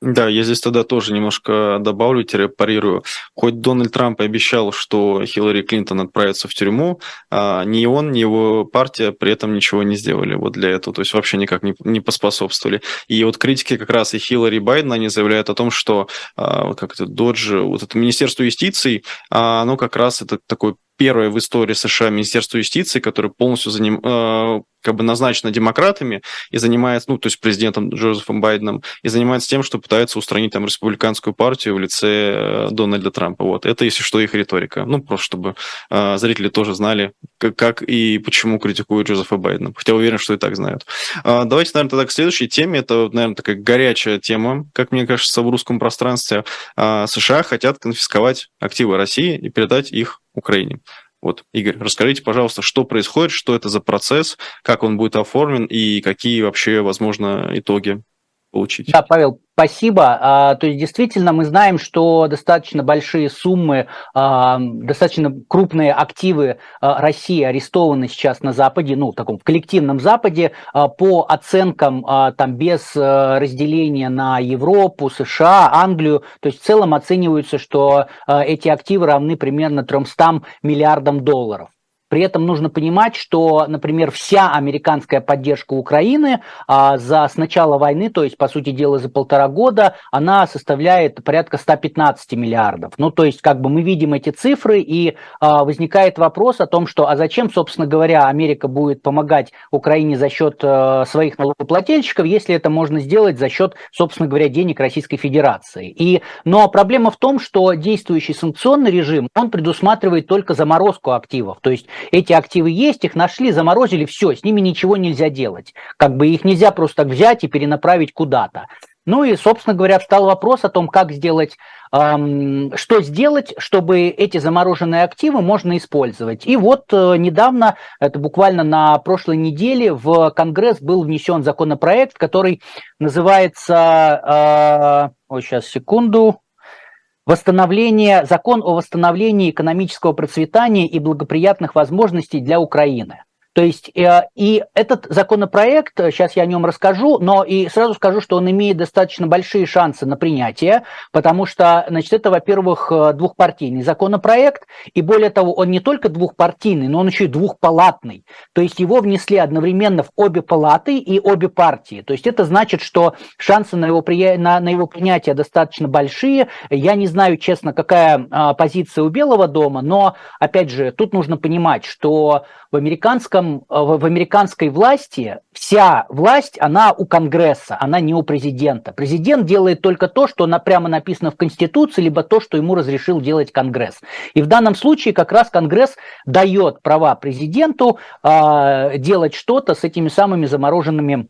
Да, я здесь тогда тоже немножко добавлю, парирую. Хоть Дональд Трамп обещал, что Хиллари Клинтон отправится в тюрьму, а ни он, ни его партия при этом ничего не сделали вот для этого, то есть вообще никак не, не поспособствовали. И вот критики как раз и Хиллари и Байдена, они заявляют о том, что а, как это, Додж, вот это Министерство юстиции, а, оно как раз это такой первое в истории США Министерство юстиции, которое полностью за ним, э, как бы назначено демократами и занимается, ну, то есть президентом Джозефом Байденом, и занимается тем, что пытается устранить там республиканскую партию в лице э, Дональда Трампа. Вот. Это, если что, их риторика. Ну, просто чтобы э, зрители тоже знали, как, как и почему критикуют Джозефа Байдена. Хотя уверен, что и так знают. Э, давайте, наверное, тогда к следующей теме. Это, наверное, такая горячая тема, как мне кажется, в русском пространстве. Э, США хотят конфисковать активы России и передать их Украине. Вот, Игорь, расскажите, пожалуйста, что происходит, что это за процесс, как он будет оформлен и какие вообще, возможно, итоги получить. Да, Павел, спасибо. А, то есть действительно мы знаем, что достаточно большие суммы, а, достаточно крупные активы а, России арестованы сейчас на Западе, ну, в таком коллективном Западе, по оценкам там без разделения на Европу, США, Англию. То есть в целом оценивается, что эти активы равны примерно 300 миллиардам долларов. При этом нужно понимать, что, например, вся американская поддержка Украины а, за с начала войны, то есть, по сути дела, за полтора года, она составляет порядка 115 миллиардов. Ну, то есть, как бы мы видим эти цифры, и а, возникает вопрос о том, что, а зачем, собственно говоря, Америка будет помогать Украине за счет а, своих налогоплательщиков, если это можно сделать за счет, собственно говоря, денег Российской Федерации. И, но проблема в том, что действующий санкционный режим, он предусматривает только заморозку активов, то есть эти активы есть, их нашли, заморозили, все, с ними ничего нельзя делать. Как бы их нельзя просто так взять и перенаправить куда-то. Ну и, собственно говоря, встал вопрос о том, как сделать, эм, что сделать, чтобы эти замороженные активы можно использовать. И вот э, недавно, это буквально на прошлой неделе, в Конгресс был внесен законопроект, который называется, э, ой, сейчас секунду, Восстановление, закон о восстановлении экономического процветания и благоприятных возможностей для Украины. То есть э, и этот законопроект, сейчас я о нем расскажу, но и сразу скажу, что он имеет достаточно большие шансы на принятие, потому что, значит, это, во-первых, э, двухпартийный законопроект, и более того, он не только двухпартийный, но он еще и двухпалатный. То есть его внесли одновременно в обе палаты и обе партии. То есть это значит, что шансы на его, на, на его принятие достаточно большие. Я не знаю, честно, какая а, позиция у Белого дома, но, опять же, тут нужно понимать, что в американском, э, в американской власти вся власть, она у Конгресса, она не у президента. Президент делает только то, что прямо написано в Конституции, либо то, что ему разрешил делать Конгресс. И в данном случае как раз Конгресс дает права президенту э, делать что-то с этими самыми замороженными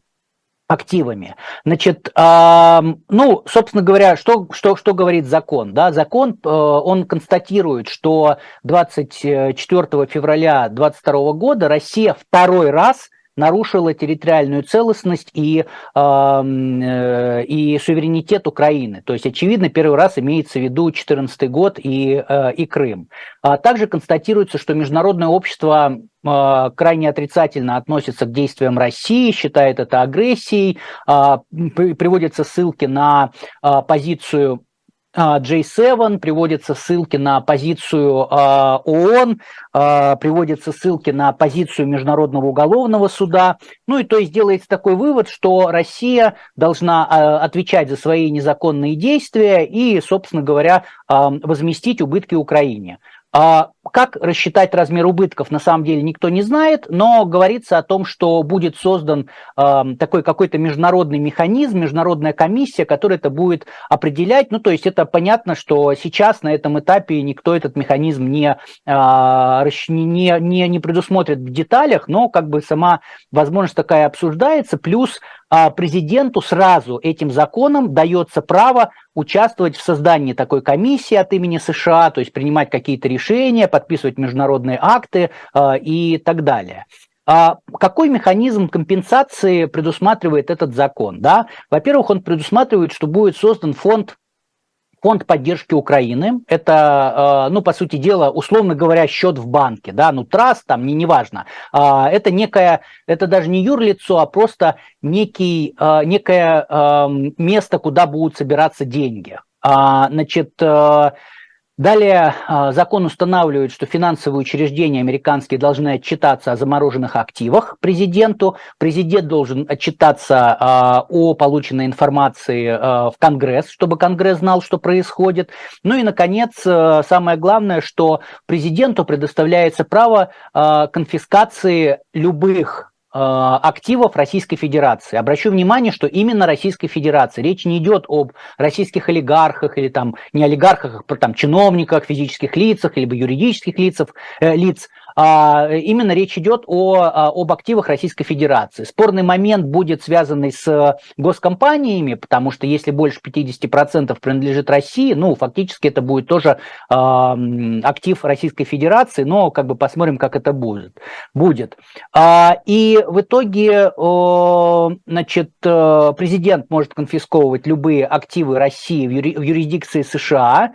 активами. Значит, э, ну, собственно говоря, что, что, что говорит закон? Да, закон, э, он констатирует, что 24 февраля 2022 года Россия второй раз нарушила территориальную целостность и, э, и суверенитет Украины. То есть, очевидно, первый раз имеется в виду 2014 год и, э, и Крым. А также констатируется, что международное общество э, крайне отрицательно относится к действиям России, считает это агрессией, э, приводятся ссылки на э, позицию J7, приводятся ссылки на позицию ООН, приводятся ссылки на позицию Международного уголовного суда. Ну и то есть делается такой вывод, что Россия должна отвечать за свои незаконные действия и, собственно говоря, возместить убытки Украине. А как рассчитать размер убытков, на самом деле никто не знает, но говорится о том, что будет создан такой какой-то международный механизм, международная комиссия, которая это будет определять. Ну, то есть это понятно, что сейчас на этом этапе никто этот механизм не, э, не, не, не предусмотрит в деталях, но как бы сама возможность такая обсуждается. Плюс а президенту сразу этим законом дается право участвовать в создании такой комиссии от имени США, то есть принимать какие-то решения, подписывать международные акты а, и так далее. А какой механизм компенсации предусматривает этот закон? Да? Во-первых, он предусматривает, что будет создан фонд фонд поддержки Украины. Это, ну, по сути дела, условно говоря, счет в банке, да, ну, траст там, не, неважно. Это некое, это даже не юрлицо, а просто некий, некое место, куда будут собираться деньги. Значит, Далее а, закон устанавливает, что финансовые учреждения американские должны отчитаться о замороженных активах президенту. Президент должен отчитаться а, о полученной информации а, в Конгресс, чтобы Конгресс знал, что происходит. Ну и, наконец, самое главное, что президенту предоставляется право конфискации любых активов Российской Федерации. Обращу внимание, что именно Российской Федерации. Речь не идет об российских олигархах или там не олигархах, а там чиновниках, физических лицах, либо юридических лицах, э, лиц, а, именно речь идет о, а, об активах Российской Федерации. Спорный момент будет связанный с госкомпаниями, потому что если больше 50% принадлежит России, ну, фактически это будет тоже э, актив Российской Федерации, но как бы посмотрим, как это будет. будет. А, и в итоге, э, значит, президент может конфисковывать любые активы России в юрисдикции США,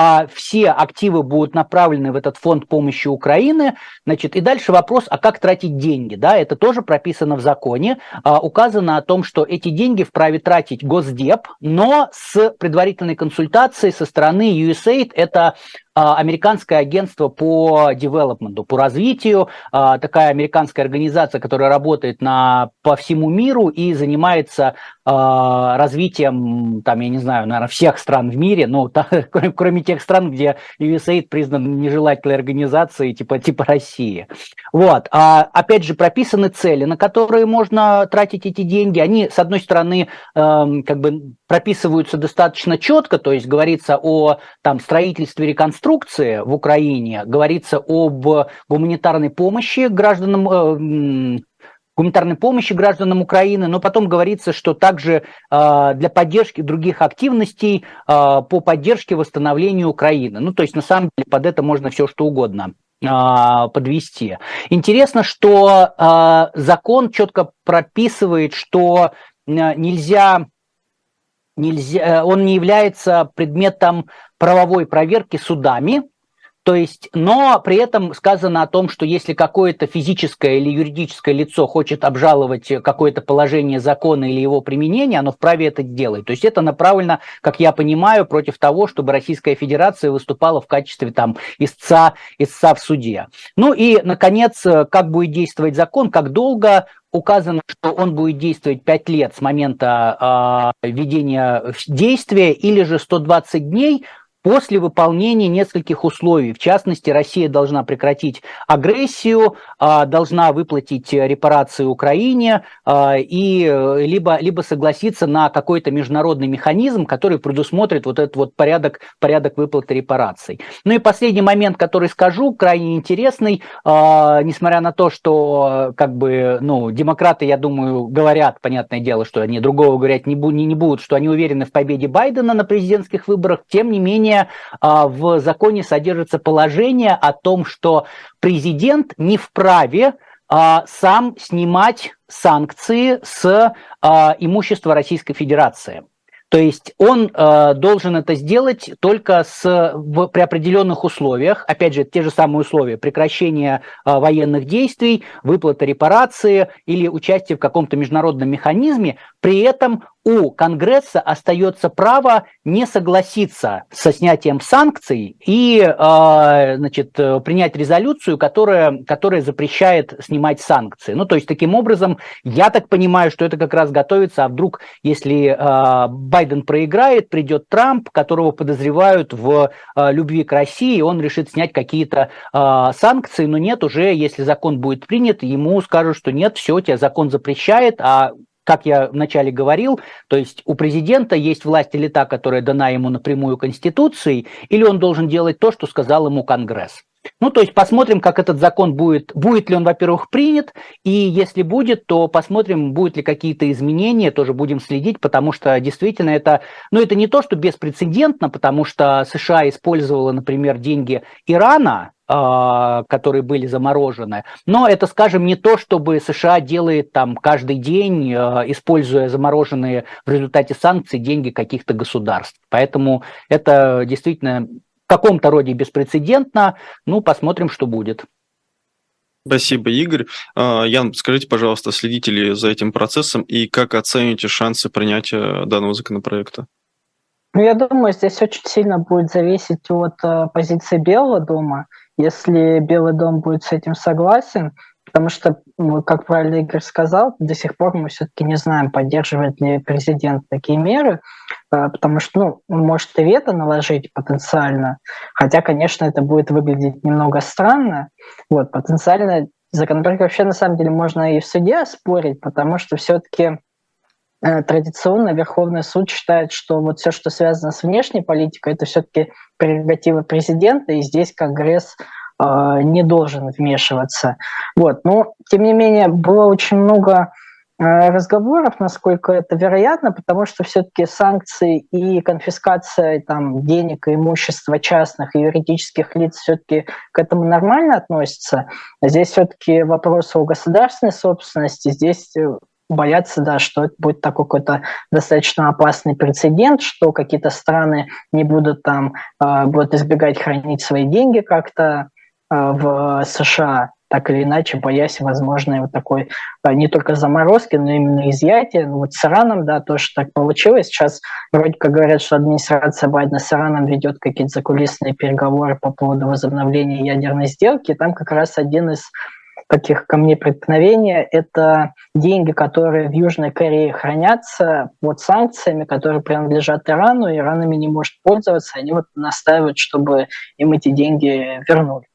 а все активы будут направлены в этот фонд помощи Украины, значит, и дальше вопрос, а как тратить деньги, да, это тоже прописано в законе, а, указано о том, что эти деньги вправе тратить Госдеп, но с предварительной консультацией со стороны USAID, это американское агентство по девелопменту, по развитию, а, такая американская организация, которая работает на, по всему миру и занимается а, развитием, там, я не знаю, наверное, всех стран в мире, ну, кроме, кроме тех стран, где USAID признан нежелательной организацией типа, типа России. Вот. А, опять же, прописаны цели, на которые можно тратить эти деньги. Они, с одной стороны, эм, как бы прописываются достаточно четко, то есть говорится о там, строительстве реконструкции, инструкции в Украине говорится об гуманитарной помощи гражданам э, гуманитарной помощи гражданам Украины, но потом говорится, что также э, для поддержки других активностей э, по поддержке восстановления Украины. Ну, то есть, на самом деле, под это можно все что угодно подвести. Интересно, что закон четко прописывает, что нельзя нельзя, он не является предметом правовой проверки судами, то есть, но при этом сказано о том, что если какое-то физическое или юридическое лицо хочет обжаловать какое-то положение закона или его применение, оно вправе это делать. То есть это направлено, как я понимаю, против того, чтобы Российская Федерация выступала в качестве там истца, истца в суде. Ну и, наконец, как будет действовать закон, как долго указано, что он будет действовать 5 лет с момента э, введения действия или же 120 дней после выполнения нескольких условий. В частности, Россия должна прекратить агрессию, а, должна выплатить репарации Украине а, и э, либо, либо согласиться на какой-то международный механизм, который предусмотрит вот этот вот порядок, порядок выплаты репараций. Ну и последний момент, который скажу, крайне интересный, а, несмотря на то, что как бы, ну, демократы, я думаю, говорят, понятное дело, что они другого говорить не, не, не будут, что они уверены в победе Байдена на президентских выборах, тем не менее менее, а, в законе содержится положение о том, что президент не вправе а, сам снимать санкции с а, имущества Российской Федерации. То есть он э, должен это сделать только с, в, при определенных условиях. Опять же, те же самые условия. Прекращение э, военных действий, выплата репарации или участие в каком-то международном механизме. При этом у Конгресса остается право не согласиться со снятием санкций и э, значит, принять резолюцию, которая, которая запрещает снимать санкции. Ну, то есть, таким образом, я так понимаю, что это как раз готовится, а вдруг, если э, Байден проиграет, придет Трамп, которого подозревают в э, любви к России, он решит снять какие-то э, санкции, но нет, уже если закон будет принят, ему скажут, что нет, все, тебя закон запрещает, а как я вначале говорил, то есть у президента есть власть или та, которая дана ему напрямую Конституцией, или он должен делать то, что сказал ему Конгресс. Ну, то есть посмотрим, как этот закон будет, будет ли он, во-первых, принят, и если будет, то посмотрим, будут ли какие-то изменения, тоже будем следить, потому что действительно это, ну, это не то, что беспрецедентно, потому что США использовала, например, деньги Ирана, а, которые были заморожены. Но это, скажем, не то, чтобы США делает там каждый день, а, используя замороженные в результате санкций деньги каких-то государств. Поэтому это действительно каком-то роде беспрецедентно. Ну, посмотрим, что будет. Спасибо, Игорь. А, Ян, скажите, пожалуйста, следите ли за этим процессом и как оцените шансы принятия данного законопроекта? Ну, я думаю, здесь очень сильно будет зависеть от э, позиции Белого дома. Если Белый дом будет с этим согласен, потому что, как правильно Игорь сказал, до сих пор мы все-таки не знаем, поддерживает ли президент такие меры, потому что ну, он может и вето наложить потенциально, хотя, конечно, это будет выглядеть немного странно. Вот, потенциально законопроект вообще на самом деле можно и в суде спорить, потому что все-таки э, традиционно Верховный суд считает, что вот все, что связано с внешней политикой, это все-таки прерогатива президента, и здесь Конгресс э, не должен вмешиваться. Вот. Но, тем не менее, было очень много разговоров, насколько это вероятно, потому что все-таки санкции и конфискация там, денег и имущества частных и юридических лиц все-таки к этому нормально относятся. Здесь все-таки вопрос о государственной собственности, здесь э, боятся, да, что это будет такой какой-то достаточно опасный прецедент, что какие-то страны не будут там, э, будут избегать хранить свои деньги как-то э, в США, так или иначе, боясь возможной вот такой э, не только заморозки, но именно изъятия. Ну, вот с Ираном, да, тоже так получилось. Сейчас вроде как говорят, что администрация Байдена с Ираном ведет какие-то закулисные переговоры по поводу возобновления ядерной сделки. Там как раз один из таких камней преткновения – это деньги, которые в Южной Корее хранятся под санкциями, которые принадлежат Ирану, Иран ими не может пользоваться, они вот настаивают, чтобы им эти деньги вернули.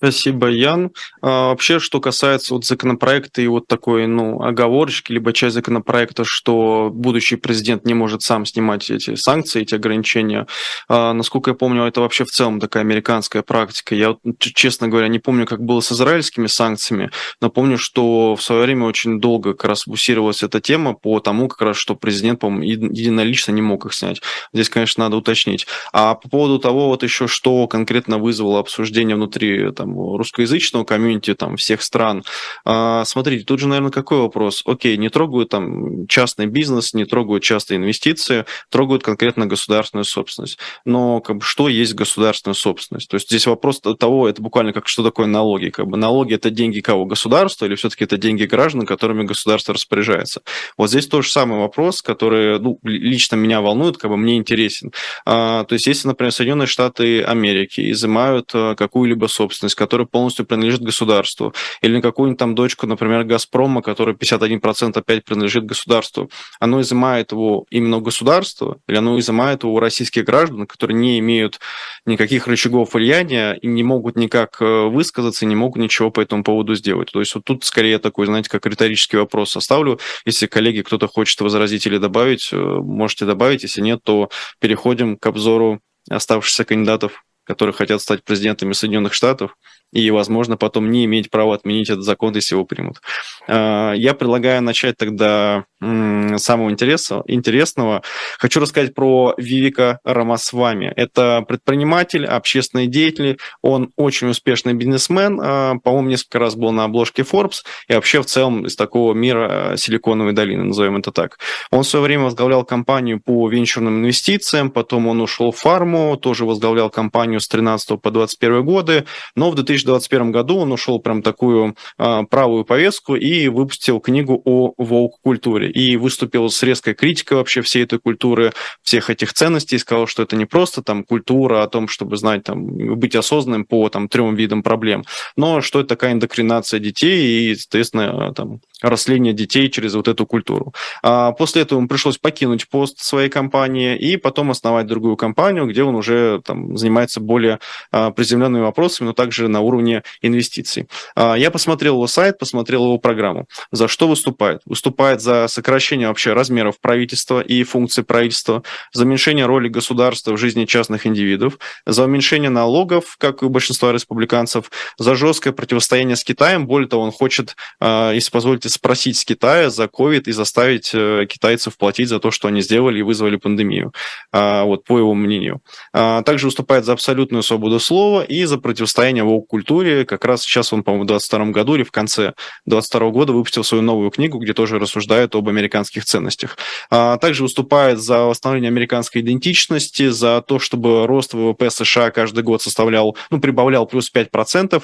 Спасибо, Ян. А, вообще, что касается вот законопроекта и вот такой, ну, оговорочки, либо часть законопроекта, что будущий президент не может сам снимать эти санкции, эти ограничения, а, насколько я помню, это вообще в целом такая американская практика. Я, честно говоря, не помню, как было с израильскими санкциями, но помню, что в свое время очень долго как раз бусировалась эта тема по тому, как раз, что президент, по-моему, единолично не мог их снять. Здесь, конечно, надо уточнить. А по поводу того, вот еще, что конкретно вызвало обсуждение внутри там, там, русскоязычного комьюнити там, всех стран. А, смотрите, тут же, наверное, какой вопрос? Окей, не трогают там частный бизнес, не трогают частные инвестиции, трогают конкретно государственную собственность. Но как бы, что есть государственная собственность? То есть здесь вопрос того, это буквально как что такое налоги. Как бы, налоги – это деньги кого? Государства или все-таки это деньги граждан, которыми государство распоряжается? Вот здесь тот же самый вопрос, который ну, лично меня волнует, как бы мне интересен. А, то есть если, например, Соединенные Штаты Америки изымают а, какую-либо собственность, который полностью принадлежит государству, или на какую-нибудь там дочку, например, Газпрома, которая 51% опять принадлежит государству, оно изымает его именно у или оно изымает его у российских граждан, которые не имеют никаких рычагов влияния и не могут никак э, высказаться, не могут ничего по этому поводу сделать. То есть вот тут скорее такой, знаете, как риторический вопрос оставлю. Если, коллеги, кто-то хочет возразить или добавить, э, можете добавить. Если нет, то переходим к обзору оставшихся кандидатов которые хотят стать президентами Соединенных Штатов и, возможно, потом не иметь права отменить этот закон, если его примут. А, я предлагаю начать тогда с самого интересного. Хочу рассказать про Вивика Рамасвами. Это предприниматель, общественный деятель, он очень успешный бизнесмен, а, по-моему, несколько раз был на обложке Forbes, и вообще в целом из такого мира Силиконовой долины, назовем это так. Он в свое время возглавлял компанию по венчурным инвестициям, потом он ушел в фарму, тоже возглавлял компанию с 13 по 21 годы, но в 2000 2021 году он ушел прям такую а, правую повестку и выпустил книгу о волк-культуре. И выступил с резкой критикой вообще всей этой культуры, всех этих ценностей, сказал, что это не просто там культура о том, чтобы знать, там, быть осознанным по там, трем видам проблем, но что это такая индокринация детей и, соответственно, там, растление детей через вот эту культуру. А после этого ему пришлось покинуть пост своей компании и потом основать другую компанию, где он уже там, занимается более а, приземленными вопросами, но также на уровне инвестиций. А, я посмотрел его сайт, посмотрел его программу. За что выступает? Выступает за сокращение вообще размеров правительства и функций правительства, за уменьшение роли государства в жизни частных индивидов, за уменьшение налогов, как и у большинства республиканцев, за жесткое противостояние с Китаем. Более того, он хочет, а, если позволите, спросить с Китая за COVID и заставить э, китайцев платить за то, что они сделали и вызвали пандемию, а, вот по его мнению. Также выступает за абсолютную свободу слова и за противостояние в культуре. Как раз сейчас он, по-моему, в 22 году или в конце 22 года выпустил свою новую книгу, где тоже рассуждает об американских ценностях. Также выступает за восстановление американской идентичности, за то, чтобы рост ВВП США каждый год составлял, ну, прибавлял плюс 5%.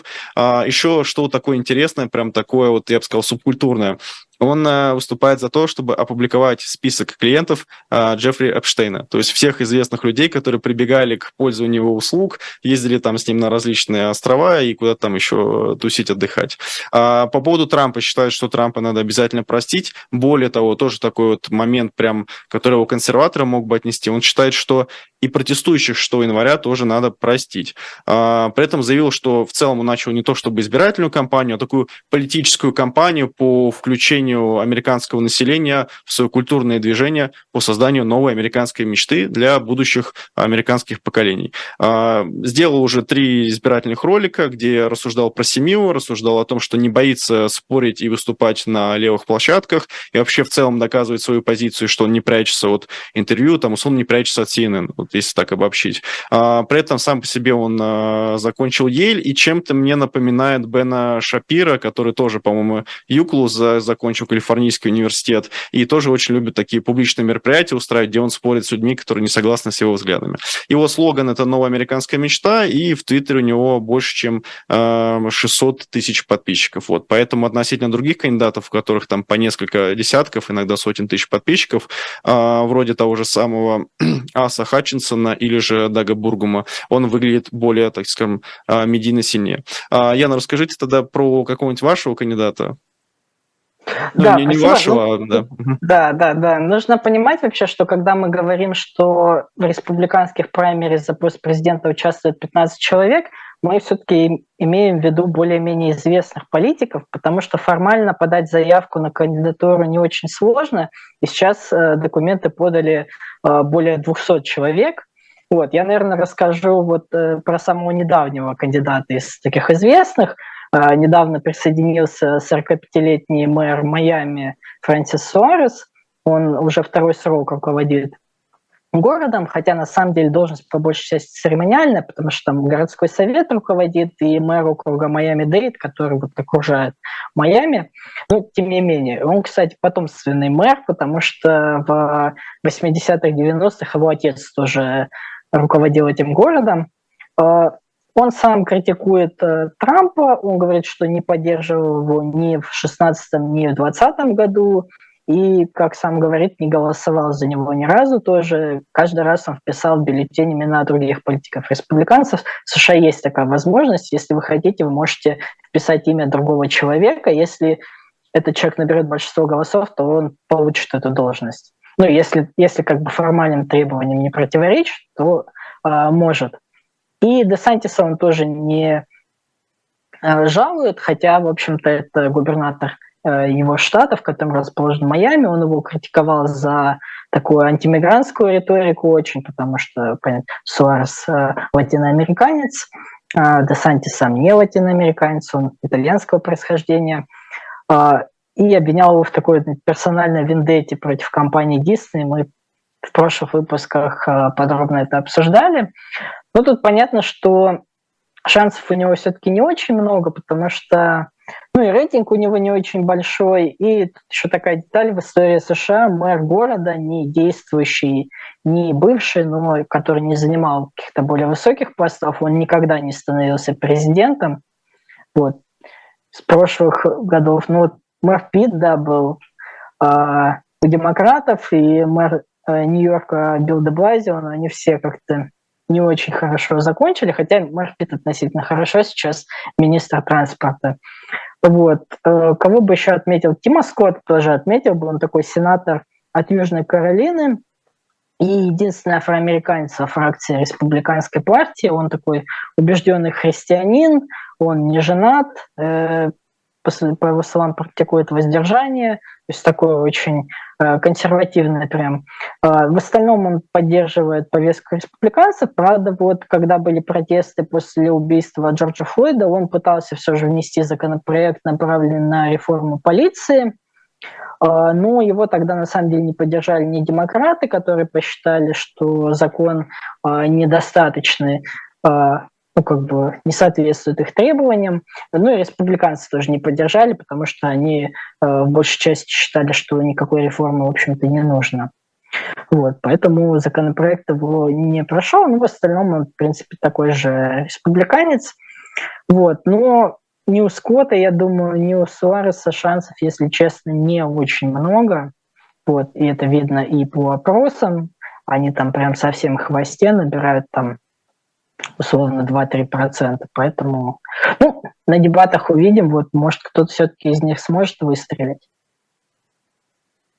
Еще что такое интересное, прям такое вот, я бы сказал, субкультурное он э, выступает за то, чтобы опубликовать список клиентов э, Джеффри Эпштейна, то есть всех известных людей, которые прибегали к пользованию его услуг, ездили там с ним на различные острова и куда-то там еще тусить, отдыхать. А по поводу Трампа считают, что Трампа надо обязательно простить. Более того, тоже такой вот момент, прям, который его консерваторы мог бы отнести. Он считает, что и протестующих 6 января тоже надо простить. А, при этом заявил, что в целом он начал не то чтобы избирательную кампанию, а такую политическую кампанию по включению американского населения в свое культурное движение по созданию новой американской мечты для будущих американских поколений. А, сделал уже три избирательных ролика, где рассуждал про семью, рассуждал о том, что не боится спорить и выступать на левых площадках, и вообще в целом доказывает свою позицию, что он не прячется от интервью, там, условно, не прячется от CNN. Вот если так обобщить. А, при этом сам по себе он а, закончил Ель и чем-то мне напоминает Бена Шапира, который тоже, по-моему, Юклу за, закончил Калифорнийский университет и тоже очень любит такие публичные мероприятия устраивать, где он спорит с людьми, которые не согласны с его взглядами. Его слоган это «Новая американская мечта», и в Твиттере у него больше, чем 600 а, тысяч подписчиков. Вот. Поэтому относительно других кандидатов, у которых там по несколько десятков, иногда сотен тысяч подписчиков, вроде того же самого Аса Хатчинсона или же Дага Бургума, он выглядит более, так скажем, а, медийно сильнее. А, Яна, расскажите тогда про какого-нибудь вашего кандидата. Ну, да, не, не вашего, ну, да. Да, да, да. Нужно понимать вообще, что когда мы говорим, что в республиканских праймерис за пост президента участвует 15 человек, мы все-таки имеем в виду более-менее известных политиков, потому что формально подать заявку на кандидатуру не очень сложно, и сейчас э, документы подали э, более 200 человек. Вот, я, наверное, расскажу вот э, про самого недавнего кандидата из таких известных. Э, недавно присоединился 45-летний мэр Майами Фрэнсис Суарес. Он уже второй срок руководит городом, хотя на самом деле должность по большей части церемониальная, потому что там городской совет руководит и мэр округа Майами-Дейт, который вот окружает Майами. Но тем не менее, он, кстати, потомственный мэр, потому что в 80-х, 90-х его отец тоже руководил этим городом. Он сам критикует э, Трампа, он говорит, что не поддерживал его ни в 16 ни в 20 году, и, как сам говорит, не голосовал за него ни разу тоже. Каждый раз он вписал в бюллетень имена других политиков-республиканцев. В США есть такая возможность. Если вы хотите, вы можете вписать имя другого человека. Если этот человек наберет большинство голосов, то он получит эту должность. Ну, если, если как бы формальным требованиям не противоречит, то э, может. И Десантиса он тоже не э, жалует, хотя, в общем-то, это губернатор Э, его штата, в котором расположен Майами. Он его критиковал за такую антимигрантскую риторику очень, потому что, понятно, Суарес э, латиноамериканец, а Де сам не латиноамериканец, он итальянского происхождения, а, и обвинял его в такой персональной вендете против компании Disney. Мы в прошлых выпусках подробно это обсуждали. Но тут понятно, что шансов у него все-таки не очень много, потому что ну и рейтинг у него не очень большой. И тут еще такая деталь в истории США. Мэр города, не действующий, не бывший, но который не занимал каких-то более высоких постов, он никогда не становился президентом. Вот. С прошлых годов, ну, мэр Питт, да, был э, у демократов, и мэр э, Нью-Йорка Билл де Блазио, но они все как-то не очень хорошо закончили, хотя мэр Питт относительно хорошо сейчас министр транспорта. Вот. Э, кого бы еще отметил? Тима Скотт тоже отметил бы, он такой сенатор от Южной Каролины, и единственный афроамериканец во фракции республиканской партии, он такой убежденный христианин, он не женат, э, по словам, практикует воздержание, то есть такое очень э, консервативное прям. Э, в остальном он поддерживает повестку республиканцев. Правда, вот когда были протесты после убийства Джорджа Флойда, он пытался все же внести законопроект, направленный на реформу полиции. Э, но его тогда на самом деле не поддержали не демократы, которые посчитали, что закон недостаточный ну, как бы не соответствует их требованиям. Ну и республиканцы тоже не поддержали, потому что они э, в большей части считали, что никакой реформы, в общем-то, не нужно. Вот, поэтому законопроект его не прошел, но в остальном он, в принципе, такой же республиканец. Вот, но ни у Скотта, я думаю, ни у Суареса шансов, если честно, не очень много. Вот, и это видно и по опросам. Они там прям совсем хвосте набирают там условно 2-3%. Поэтому ну, на дебатах увидим, вот, может, кто-то все-таки из них сможет выстрелить.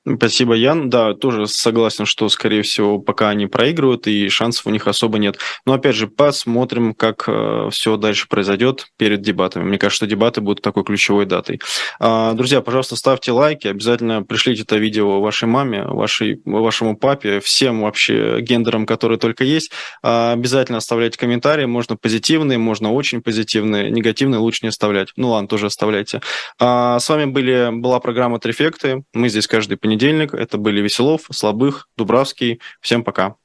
Спасибо, Ян. Да, тоже согласен, что, скорее всего, пока они проигрывают, и шансов у них особо нет. Но, опять же, посмотрим, как э, все дальше произойдет перед дебатами. Мне кажется, что дебаты будут такой ключевой датой. Э, друзья, пожалуйста, ставьте лайки, обязательно пришлите это видео вашей маме, вашей, вашему папе, всем вообще гендерам, которые только есть. Э, обязательно оставляйте комментарии, можно позитивные, можно очень позитивные, негативные лучше не оставлять. Ну ладно, тоже оставляйте. Э, с вами были, была программа «Трефекты». Мы здесь каждый понедельник понедельник. Это были Веселов, Слабых, Дубравский. Всем пока.